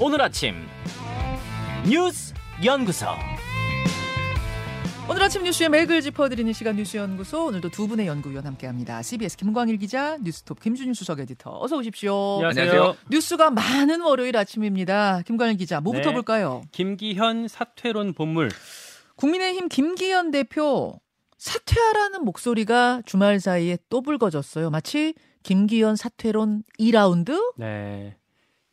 오늘 아침 뉴스 연구소. 오늘 아침 뉴스의 맥을 짚어드리는 시간 뉴스 연구소 오늘도 두 분의 연구위원 함께합니다. CBS 김광일 기자, 뉴스톱 김준일 수석 에디터 어서 오십시오. 안녕하세요. 뉴스가 많은 월요일 아침입니다. 김광일 기자, 뭐부터 네. 볼까요? 김기현 사퇴론 본물. 국민의힘 김기현 대표 사퇴하라는 목소리가 주말 사이에 또 불거졌어요. 마치 김기현 사퇴론 2라운드? 네.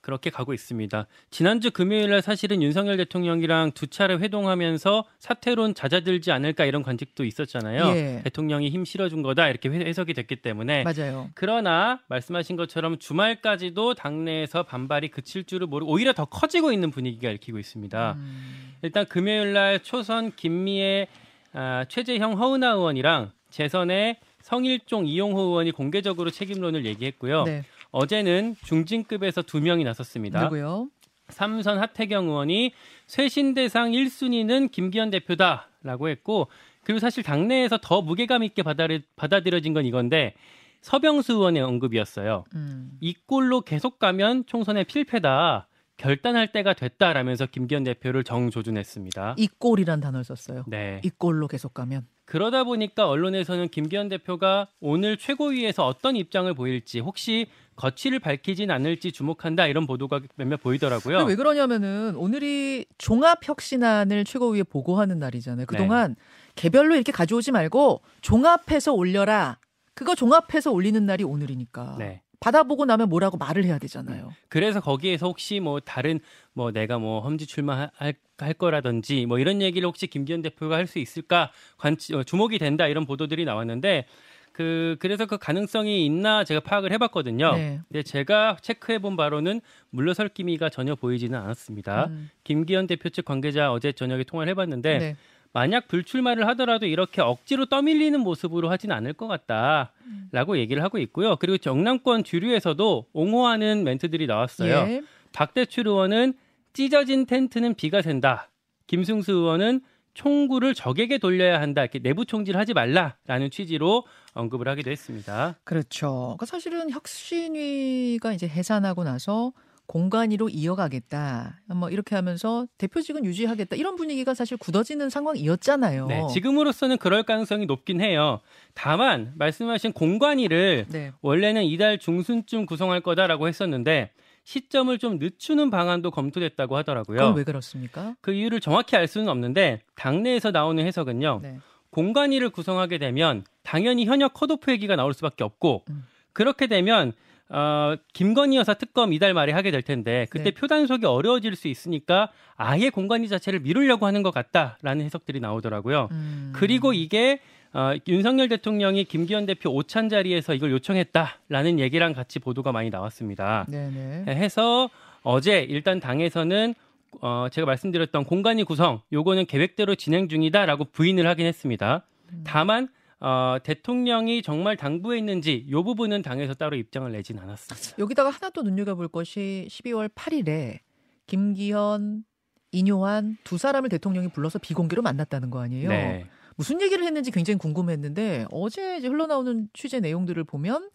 그렇게 가고 있습니다. 지난주 금요일 날 사실은 윤석열 대통령이랑 두 차례 회동하면서 사퇴론 잦아들지 않을까 이런 관측도 있었잖아요. 예. 대통령이 힘 실어준 거다 이렇게 해- 해석이 됐기 때문에 맞아요. 그러나 말씀하신 것처럼 주말까지도 당내에서 반발이 그칠 줄을 모르고 오히려 더 커지고 있는 분위기가 읽히고 있습니다. 음, 일단 금요일 날 초선 김미애 아, 최재형 허은하 의원이랑 재선의 성일종 이용호 의원이 공개적으로 책임론을 얘기했고요. 네. 어제는 중진급에서 두 명이 나섰습니다. 누구요? 삼선 하태경 의원이 쇄신 대상 1순위는 김기현 대표다라고 했고 그리고 사실 당내에서 더 무게감 있게 받아들, 받아들여진 건 이건데 서병수 의원의 언급이었어요. 음, 이 꼴로 계속 가면 총선에 필패다. 결단할 때가 됐다라면서 김기현 대표를 정조준했습니다. 이 꼴이란 단어를 썼어요. 네. 이 꼴로 계속 가면. 그러다 보니까 언론에서는 김기현 대표가 오늘 최고위에서 어떤 입장을 보일지 혹시 거취를 밝히진 않을지 주목한다 이런 보도가 몇몇 보이더라고요. 왜 그러냐면은 오늘이 종합혁신안을 최고위에 보고하는 날이잖아요. 그동안 개별로 이렇게 가져오지 말고 종합해서 올려라. 그거 종합해서 올리는 날이 오늘이니까. 네. 받아보고 나면 뭐라고 말을 해야 되잖아요. 그래서 거기에서 혹시 뭐 다른 뭐 내가 뭐 험지 출마할 할 거라든지 뭐 이런 얘기를 혹시 김기현 대표가 할 수 있을까 관치, 어, 주목이 된다 이런 보도들이 나왔는데 그 그래서 그 가능성이 있나 제가 파악을 해봤거든요. 네. 근데 제가 체크해본 바로는 물러설 기미가 전혀 보이지는 않았습니다. 음, 김기현 대표 측 관계자 어제 저녁에 통화를 해봤는데 네. 만약 불출마를 하더라도 이렇게 억지로 떠밀리는 모습으로 하진 않을 것 같다라고 얘기를 하고 있고요. 그리고 정남권 주류에서도 옹호하는 멘트들이 나왔어요. 예. 박대출 의원은 찢어진 텐트는 비가 샌다. 김승수 의원은 총구를 적에게 돌려야 한다. 이렇게 내부 총질하지 말라라는 취지로 언급을 하기도 했습니다. 그렇죠. 그러니까 사실은 혁신위가 이제 해산하고 나서 공간위로 이어가겠다. 뭐 이렇게 하면서 대표직은 유지하겠다. 이런 분위기가 사실 굳어지는 상황이었잖아요. 네, 지금으로서는 그럴 가능성이 높긴 해요. 다만 말씀하신 공관위를 네. 원래는 이달 중순쯤 구성할 거다라고 했었는데 시점을 좀 늦추는 방안도 검토됐다고 하더라고요. 그건 왜 그렇습니까? 그 이유를 정확히 알 수는 없는데 당내에서 나오는 해석은요. 네. 공관위를 구성하게 되면 당연히 현역 컷오프 얘기가 나올 수밖에 없고 음. 그렇게 되면 어, 김건희 여사 특검 이달 말에 하게 될 텐데 그때 네. 표단속이 어려워질 수 있으니까 아예 공관위 자체를 미루려고 하는 것 같다라는 해석들이 나오더라고요. 음. 그리고 이게 어, 윤석열 대통령이 김기현 대표 오찬 자리에서 이걸 요청했다라는 얘기랑 같이 보도가 많이 나왔습니다. 네네. 해서 어제 일단 당에서는 어, 제가 말씀드렸던 공간이 구성 요거는 계획대로 진행 중이다라고 부인을 하긴 했습니다. 음. 다만 어, 대통령이 정말 당부에 있는지 요 부분은 당에서 따로 입장을 내진 않았습니다. 여기다가 하나 또 눈여겨볼 것이 12월 8일에 김기현, 이뇨한 두 사람을 대통령이 불러서 비공개로 만났다는 거 아니에요? 네. 무슨 얘기를 했는지 굉장히 궁금했는데 어제 이제 흘러나오는 취재 내용들을 보면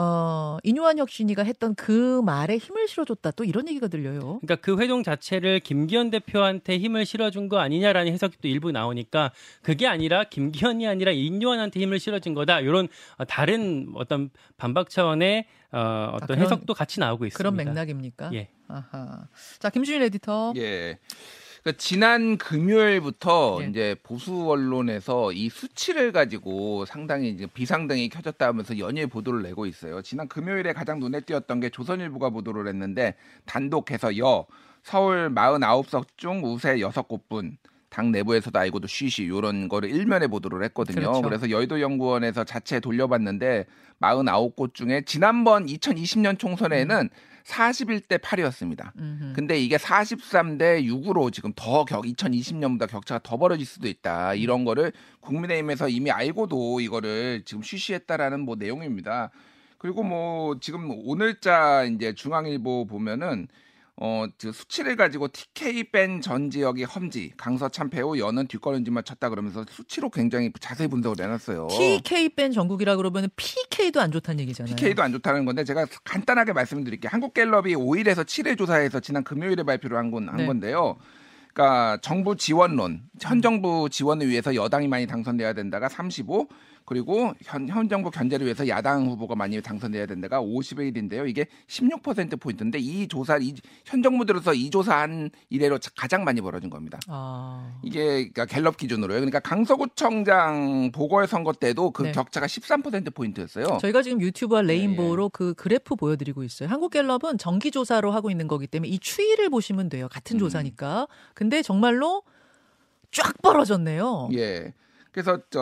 어, 이뇨한 혁신이가 했던 그 말에 힘을 실어줬다 또 이런 얘기가 들려요. 그러니까 그 회동 자체를 김기현 대표한테 힘을 실어준 거 아니냐라는 해석이 또 일부 나오니까 그게 아니라 김기현이 아니라 인요한한테 힘을 실어준 거다. 이런 어, 다른 어떤 반박 차원의 어, 어떤 그런- 해석도 같이 나오고 있습니다. 그런 맥락입니까? 예. 아하. 자 김준일 에디터. 예. 그러니까 지난 금요일부터 예. 이제 보수 언론에서 이 수치를 가지고 상당히 이제 비상등이 켜졌다 하면서 연일 보도를 내고 있어요. 지난 금요일에 가장 눈에 띄었던 게 조선일보가 보도를 했는데 단독해서 여 서울 49석 중 우세 6곳뿐 당 내부에서도 알고도 쉬쉬 이런 거를 일면에 보도를 했거든요. 그렇죠. 그래서 여의도 연구원에서 자체 돌려봤는데 49곳 중에 지난번 2020년 총선에는 41대 8이었습니다. 음흠. 근데 이게 43대 6으로 지금 더 격, 2020년보다 격차가 더 벌어질 수도 있다. 이런 거를 국민의힘에서 이미 알고도 이거를 지금 쉬쉬했다라는 뭐 내용입니다. 그리고 뭐 지금 오늘자 이제 중앙일보 보면은 어, 그 수치를 가지고 TK 뺀전 지역이 험지, 강서 참패 후 연은 뒷걸음질만 쳤다 그러면서 수치로 굉장히 자세히 분석을 내놨어요. TK 뺀 전국이라 그러면 PK도 안 좋다는 얘기잖아요. PK도 안 좋다는 건데 제가 간단하게 말씀드릴게요. 한국갤럽이 5일에서 7일 조사해서 지난 금요일에 발표를 한, 건, 한 네. 건데요. 그러니까 정부 지원론, 현 정부 지원을 위해서 여당이 많이 당선돼야 된다가 35, 그리고 현, 현 정부 견제를 위해서 야당 후보가 많이 당선돼야 된다가 51인데요. 이게 16% 포인트인데 이 조사, 이, 현 정부 들어서 이 조사한 이래로 가장 많이 벌어진 겁니다. 아. 이게 그러니까 갤럽 기준으로요. 그러니까 강서구청장 보궐선거 때도 그 네. 격차가 13% 포인트였어요. 저희가 지금 유튜브와 레인보우로 네. 그 그래프 보여드리고 있어요. 한국갤럽은 정기 조사로 하고 있는 거기 때문에 이 추이를 보시면 돼요. 같은 음. 조사니까. 근데 정말로 쫙 벌어졌네요. 예. 그래서 저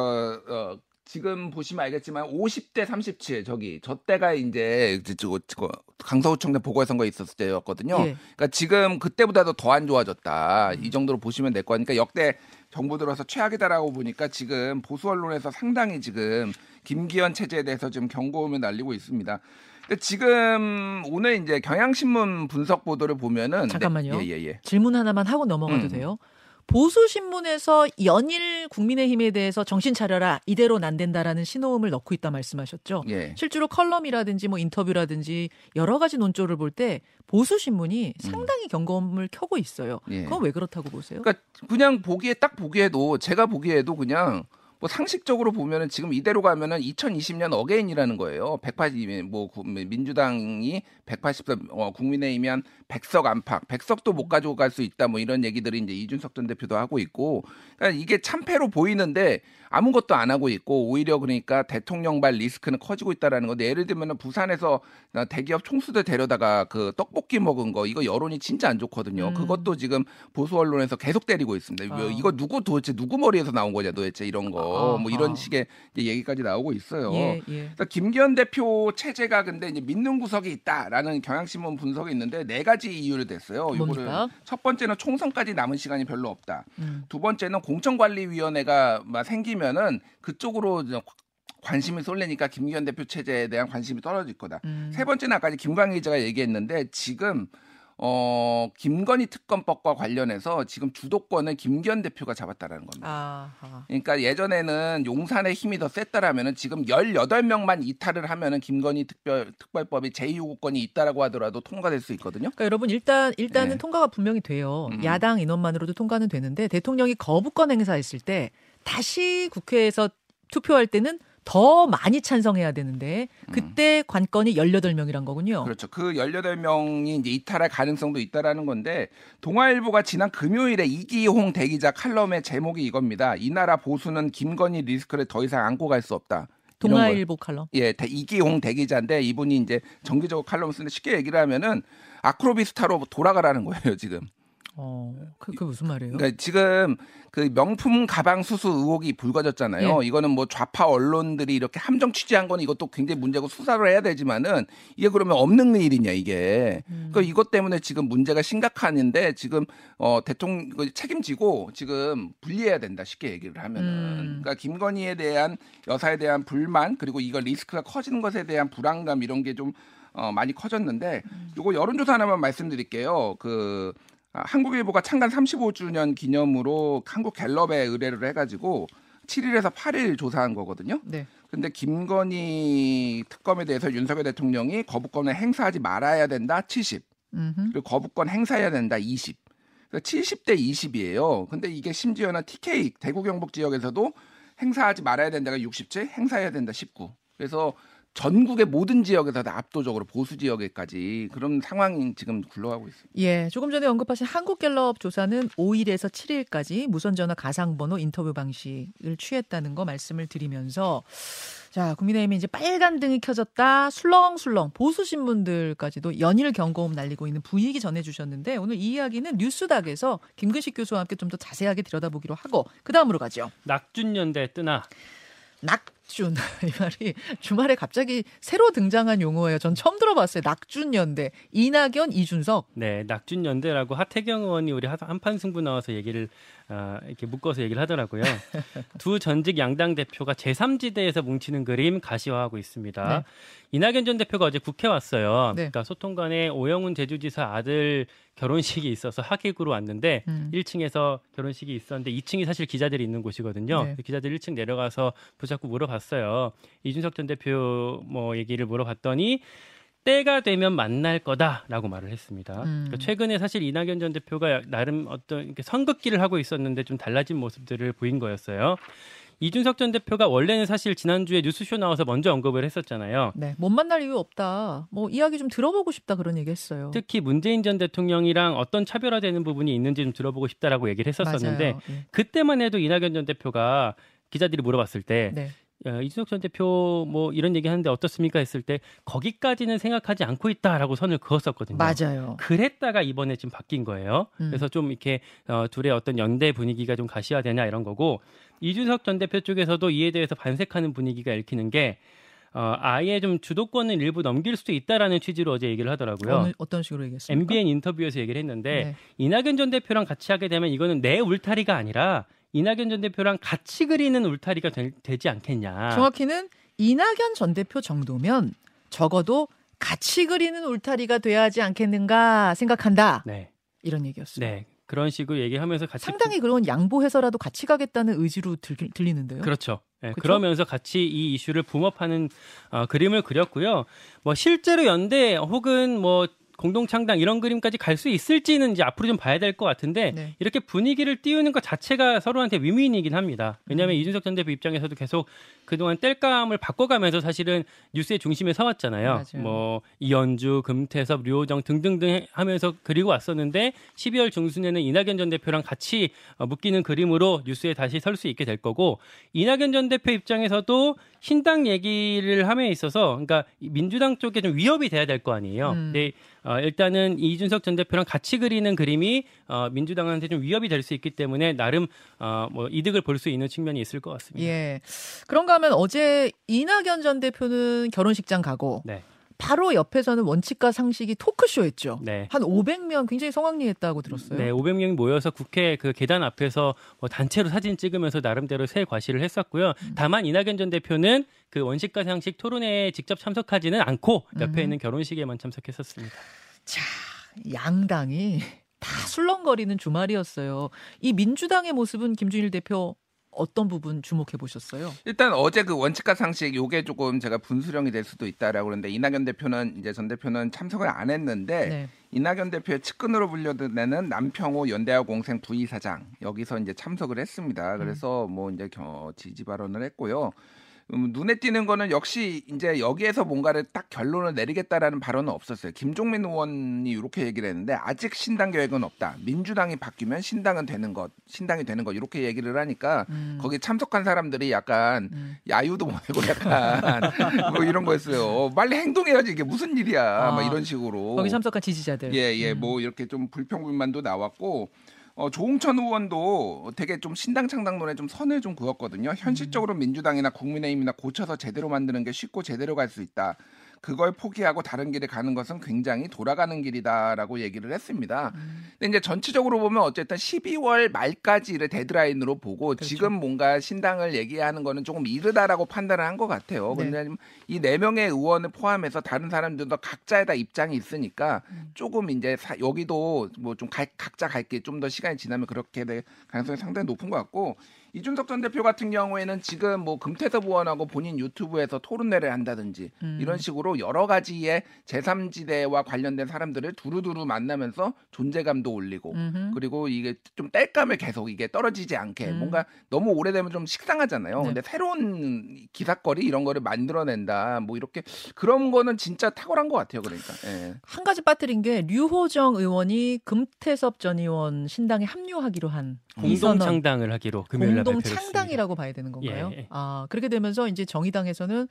어, 지금 보시면 알겠지만 50대 37 저기 저 때가 이제 저, 저, 강서구청장 보궐선거 있었을 때였거든요. 예. 그러니까 지금 그때보다도 더 안 좋아졌다. 이 정도로 보시면 될 거니까 역대 정부 들어서 최악이다라고 보니까 지금 보수 언론에서 상당히 지금 김기현 체제에 대해서 지금 경고음을 날리고 있습니다. 근데 지금 오늘 이제 경향신문 분석 보도를 보면은 잠깐만요. 네, 예, 예, 예. 질문 하나만 하고 넘어가도 음. 돼요. 보수 신문에서 연일 국민의힘에 대해서 정신 차려라 이대로는 안 된다라는 신호음을 넣고 있다 말씀하셨죠. 예. 실제로 컬럼이라든지 뭐 인터뷰라든지 여러 가지 논조를 볼 때 보수 신문이 상당히 경고음을 켜고 있어요. 예. 그건 왜 그렇다고 보세요? 그러니까 그냥 보기에 딱 보기에도 제가 보기에도 그냥 뭐 상식적으로 보면은 지금 이대로 가면은 2020년 again이라는 거예요. 180, 뭐 구- 민주당이 180석, 어, 국민의힘이 한 100석 안팎, 100석도 못 가지고 갈 수 있다. 뭐 이런 얘기들이 이제 이준석 전 대표도 하고 있고, 그러니까 이게 참패로 보이는데 아무것도 안 하고 있고 오히려 그러니까 대통령발 리스크는 커지고 있다라는 건데 예를 들면은 부산에서 대기업 총수들 데려다가 그 떡볶이 먹은 거 이거 여론이 진짜 안 좋거든요. 음. 그것도 지금 보수 언론에서 계속 때리고 있습니다. 아. 왜 이거 누구 도대체 누구 머리에서 나온 거냐 도대체 이런 거뭐 아하. 이런 식의 얘기까지 나오고 있어요. 예, 예. 그래서 김기현 대표 체제가 근데 이제 믿는 구석이 있다라는 경향신문 분석이 있는데 네 가지 이유를 댔어요. 이거를 첫 번째는 총선까지 남은 시간이 별로 없다. 음. 두 번째는 공천관리위원회가 막 생기 면은 그쪽으로 관심이 쏠리니까 김기현 대표 체제에 대한 관심이 떨어질 거다. 음. 세 번째는 아까 김광희 기자가 얘기했는데 지금 어 김건희 특검법과 관련해서 지금 주도권을 김기현 대표가 잡았다라는 겁니다. 아하. 그러니까 예전에는 용산의 힘이 더 셌다라면은 지금 18명만 이탈을 하면은 김건희 특별 특별법이 제2요구권이 있다라고 하더라도 통과될 수 있거든요. 그러니까 여러분 일단 일단은 네. 통과가 분명히 돼요. 음. 야당 인원만으로도 통과는 되는데 대통령이 거부권 행사했을 때 다시 국회에서 투표할 때는 더 많이 찬성해야 되는데 그때 관건이 18명이란 거군요. 음. 그렇죠. 그 18명이 이제 이탈할 가능성도 있다라는 건데 동아일보가 지난 금요일에 이기홍 대기자 칼럼의 제목이 이겁니다. 이 나라 보수는 김건희 리스크를 더 이상 안고 갈 수 없다. 동아일보 칼럼. 예, 대- 이기홍 대기자인데 이분이 이제 정기적으로 칼럼을 쓰는데 쉽게 얘기를 하면은 아크로비스타로 돌아가라는 거예요, 지금. 어, 그, 그 무슨 말이에요? 그러니까 지금 그 명품 가방 수수 의혹이 불거졌잖아요. 예. 이거는 뭐 좌파 언론들이 이렇게 함정 취재한 건 이것도 굉장히 문제고 수사를 해야 되지만은 이게 그러면 없는 일이냐 이게. 음. 그 이것 때문에 지금 문제가 심각한데 지금 어 대통령 이거 책임지고 지금 분리해야 된다 쉽게 얘기를 하면은. 음. 그러니까 김건희에 대한 여사에 대한 불만 그리고 이거 리스크가 커지는 것에 대한 불안감 이런 게좀 어, 많이 커졌는데 요거 여론조사 하나만 말씀드릴게요. 그 아, 한국일보가 창간 35주년 기념으로 한국 갤럽에 의뢰를 해가지고 7일에서 8일 조사한 거거든요. 네. 근데 김건희 특검에 대해서 윤석열 대통령이 거부권을 행사하지 말아야 된다 70, 음흠. 그리고 거부권 행사해야 된다 20. 그러니까 70대 20이에요. 근데 이게 심지어는 TK 대구 경북 지역에서도 행사하지 말아야 된다가 67, 행사해야 된다 19. 그래서 전국의 모든 지역에서 다 압도적으로 보수 지역에까지 그런 상황이 지금 굴러가고 있습니다. 예, 조금 전에 언급하신 한국갤럽 조사는 5일에서 7일까지 무선 전화 가상번호 인터뷰 방식을 취했다는 거 말씀을 드리면서 자, 국민의힘이 이제 빨간 등이 켜졌다. 술렁술렁 보수 신문들까지도 연일 경고음 날리고 있는 분위기 전해 주셨는데 오늘 이 이야기는 뉴스닥에서 김근식 교수와 함께 좀 더 자세하게 들여다보기로 하고 그 다음으로 가죠. 낙준연대 뜨나 낙 준 이 말이 주말에 갑자기 새로 등장한 용어예요. 전 처음 들어봤어요. 낙준 연대 이낙연 이준석. 네, 낙준 연대라고 하태경 의원이 우리 하- 한판 승부 나와서 얘기를 아, 이렇게 묶어서 얘기를 하더라고요. 두 전직 양당 대표가 제3지대에서 뭉치는 그림 가시화하고 있습니다. 네. 이낙연 전 대표가 어제 국회 왔어요. 네. 그러니까 소통관에 오영훈 제주지사 아들 결혼식이 있어서 하객으로 왔는데 음. 1층에서 결혼식이 있었는데 2층이 사실 기자들이 있는 곳이거든요. 네. 기자들 1층 내려가서 붙잡고 물어봤어요. 이준석 전 대표 뭐 얘기를 물어봤더니 때가 되면 만날 거다라고 말을 했습니다. 음. 그러니까 최근에 사실 이낙연 전 대표가 나름 어떤 이렇게 선긋기를 하고 있었는데 좀 달라진 모습들을 보인 거였어요. 이준석 전 대표가 원래는 사실 지난주에 뉴스쇼 나와서 먼저 언급을 했었잖아요. 네, 못 만날 이유 없다. 뭐 이야기 좀 들어보고 싶다 그런 얘기 했어요. 특히 문재인 전 대통령이랑 어떤 차별화되는 부분이 있는지 좀 들어보고 싶다라고 얘기를 했었었는데. 예. 그때만 해도 이낙연 전 대표가 기자들이 물어봤을 때 네. 어, 이준석 전 대표 뭐 이런 얘기 하는데 어떻습니까 했을 때 거기까지는 생각하지 않고 있다라고 선을 그었었거든요. 맞아요. 그랬다가 이번에 지금 바뀐 거예요. 음. 그래서 좀 이렇게 어, 둘의 어떤 연대 분위기가 좀 가시화되냐 이런 거고 이준석 전 대표 쪽에서도 이에 대해서 반색하는 분위기가 읽히는 게 어, 아예 좀 주도권을 일부 넘길 수도 있다라는 취지로 어제 얘기를 하더라고요. 어느, 어떤 식으로 얘기했습니까? MBN 인터뷰에서 얘기를 했는데 네. 이낙연 전 대표랑 같이 하게 되면 이거는 내 울타리가 아니라 이낙연 전 대표랑 같이 그리는 울타리가 되, 지 않겠냐. 정확히는 이낙연 전 대표 정도면 적어도 같이 그리는 울타리가 돼야 하지 않겠는가 생각한다. 네, 이런 얘기였어요. 네 그런 식으로 얘기하면서 같이 상당히 그런 양보해서라도 같이 가겠다는 의지로 들, 들리는데요. 그렇죠. 예, 그쵸? 그러면서 같이 이 이슈를 붐업하는 어, 그림을 그렸고요. 뭐 실제로 연대 혹은 뭐 공동 창당 이런 그림까지 갈 수 있을지는 이제 앞으로 좀 봐야 될 것 같은데 네. 이렇게 분위기를 띄우는 것 자체가 서로한테 윈윈이긴 합니다. 왜냐하면 음. 이준석 전 대표 입장에서도 계속 그동안 뗄감을 바꿔가면서 사실은 뉴스의 중심에 서왔잖아요. 맞아요. 뭐 이현주, 금태섭, 류호정 등등등 하면서 그리고 왔었는데 12월 중순에는 이낙연 전 대표랑 같이 어, 묶이는 그림으로 뉴스에 다시 설 수 있게 될 거고 이낙연 전 대표 입장에서도 신당 얘기를 함에 있어서 그러니까 이 민주당 쪽에 좀 위협이 돼야 될 거 아니에요. 음. 근데 어, 일단은 이준석 전 대표랑 같이 그리는 그림이 어, 민주당한테 좀 위협이 될 수 있기 때문에 나름 어, 뭐 이득을 볼 수 있는 측면이 있을 것 같습니다. 예. 그런가 하면 어제 이낙연 전 대표는 결혼식장 가고 네. 바로 옆에서는 원칙과 상식이 토크쇼 했죠. 네. 한 500명 굉장히 성황리했다고 들었어요. 네, 500명이 모여서 국회 그 계단 앞에서 뭐 단체로 사진 찍으면서 나름대로 새 과시를 했었고요. 음. 다만 이낙연 전 대표는 그 원식과 상식 토론회에 직접 참석하지는 않고 옆에 음. 있는 결혼식에만 참석했었습니다. 자, 양당이 다 술렁거리는 주말이었어요. 이 민주당의 모습은 김준일 대표 어떤 부분 주목해 보셨어요? 일단 어제 그 원칙과 상식 요게 조금 제가 분수령이 될 수도 있다라고 그러는데 이낙연 대표는 이제 전 대표는 참석을 안 했는데 네. 이낙연 대표의 측근으로 불려드는 남평호 연대하 공생 부이사장 여기서 이제 참석을 했습니다. 그래서 뭐 이제 겨, 지지 발언을 했고요. 음, 눈에 띄는 거는 역시 이제 여기에서 뭔가를 딱 결론을 내리겠다라는 발언은 없었어요. 김종민 의원이 이렇게 얘기를 했는데 아직 신당 계획은 없다. 민주당이 바뀌면 신당은 되는 것, 신당이 되는 것 이렇게 얘기를 하니까 음. 거기 참석한 사람들이 약간 음. 야유도 보내고 약간 뭐 이런 거였어요. 빨리 행동해야지 이게 무슨 일이야. 아, 막 이런 식으로. 거기 참석한 지지자들. 예, 예, 음. 뭐 이렇게 좀 불평불만도 나왔고, 어, 조홍천 의원도 되게 좀 신당 창당론에 좀 선을 좀 그었거든요. 현실적으로 음. 민주당이나 국민의힘이나 고쳐서 제대로 만드는 게 쉽고 제대로 갈 수 있다. 그걸 포기하고 다른 길에 가는 것은 굉장히 돌아가는 길이다라고 얘기를 했습니다. 음. 근데 이제 전체적으로 보면 어쨌든 12월 말까지를 데드라인으로 보고 그렇죠. 지금 뭔가 신당을 얘기하는 거는 조금 이르다라고 판단을 한 것 같아요. 네. 근데 이 네 명의 의원을 포함해서 다른 사람들도 각자에 다 입장이 있으니까 음. 조금 이제 사- 여기도 뭐 좀 각자 갈게 좀 더 시간이 지나면 그렇게 될 가능성이 상당히 높은 것 같고 이준석 전 대표 같은 경우에는 지금 뭐 금태섭 의원하고 본인 유튜브에서 토론회를 한다든지 음. 이런 식으로 여러 가지의 제3지대와 관련된 사람들을 두루두루 만나면서 존재감도 올리고 음흠. 그리고 이게 좀 땔감을 계속 이게 떨어지지 않게 음. 뭔가 너무 오래되면 좀 식상하잖아요. 네. 근데 새로운 기사거리 이런 거를 만들어낸다. 뭐 이렇게 그런 거는 진짜 탁월한 것 같아요. 그러니까. 예. 한 가지 빠뜨린 게 류호정 의원이 금태섭 전 의원 신당에 합류하기로 한 공동. 창당을 하기로 금요일 날 공동 발표를 창당이라고 봐야 되는 건가요? 예, 예. 아 그렇게 되면서 이제 정의당에서는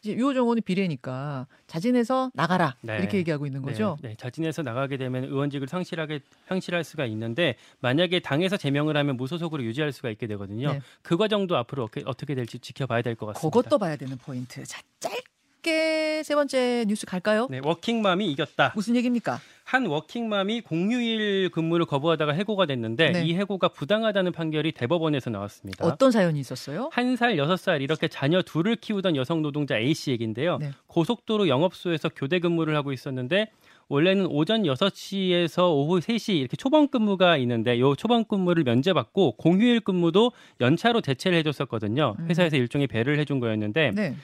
이제 유호정 의원이 비례니까 자진해서 나가라 네. 이렇게 얘기하고 있는 거죠. 네, 네, 자진해서 나가게 되면 의원직을 상실하게 상실할 수가 있는데 만약에 당에서 제명을 하면 무소속으로 유지할 수가 있게 되거든요. 네. 그 과정도 앞으로 어떻게, 어떻게 될지 지켜봐야 될 것 같습니다. 그것도 봐야 되는 포인트. 자 짧게 세 번째 뉴스 갈까요? 네, 워킹맘이 이겼다. 무슨 얘기입니까? 한 워킹맘이 공휴일 근무를 거부하다가 해고가 됐는데 네. 이 해고가 부당하다는 판결이 대법원에서 나왔습니다. 어떤 사연이 있었어요? 한 살, 여섯 살 이렇게 자녀 둘을 키우던 여성 노동자 A 씨 얘긴데요. 네. 고속도로 영업소에서 교대 근무를 하고 있었는데 원래는 오전 6시에서 오후 3시 이렇게 초반 근무가 있는데 요 초반 근무를 면제받고 공휴일 근무도 연차로 대체를 해줬었거든요. 음. 회사에서 일종의 배를 해준 거였는데 네.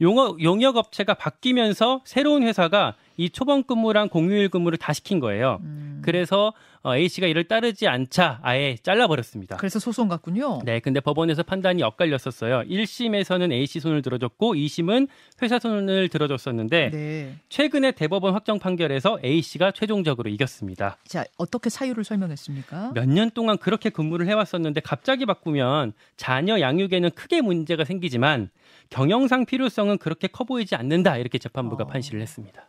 용역, 용역 업체가 바뀌면서 새로운 회사가 이 초반 근무랑 공휴일 근무를 다 시킨 거예요. 음. 그래서 어, A 씨가 이를 따르지 않자 아예 잘라버렸습니다. 그래서 소송 갔군요. 네, 근데 법원에서 판단이 엇갈렸었어요. 1심에서는 A 씨 손을 들어줬고 2심은 회사 손을 들어줬었는데 네. 최근에 대법원 확정 판결에서 A 씨가 최종적으로 이겼습니다. 자, 어떻게 사유를 설명했습니까? 몇 년 동안 그렇게 근무를 해왔었는데 갑자기 바꾸면 자녀 양육에는 크게 문제가 생기지만 경영상 필요성은 그렇게 커 보이지 않는다 이렇게 재판부가 어. 판시를 했습니다.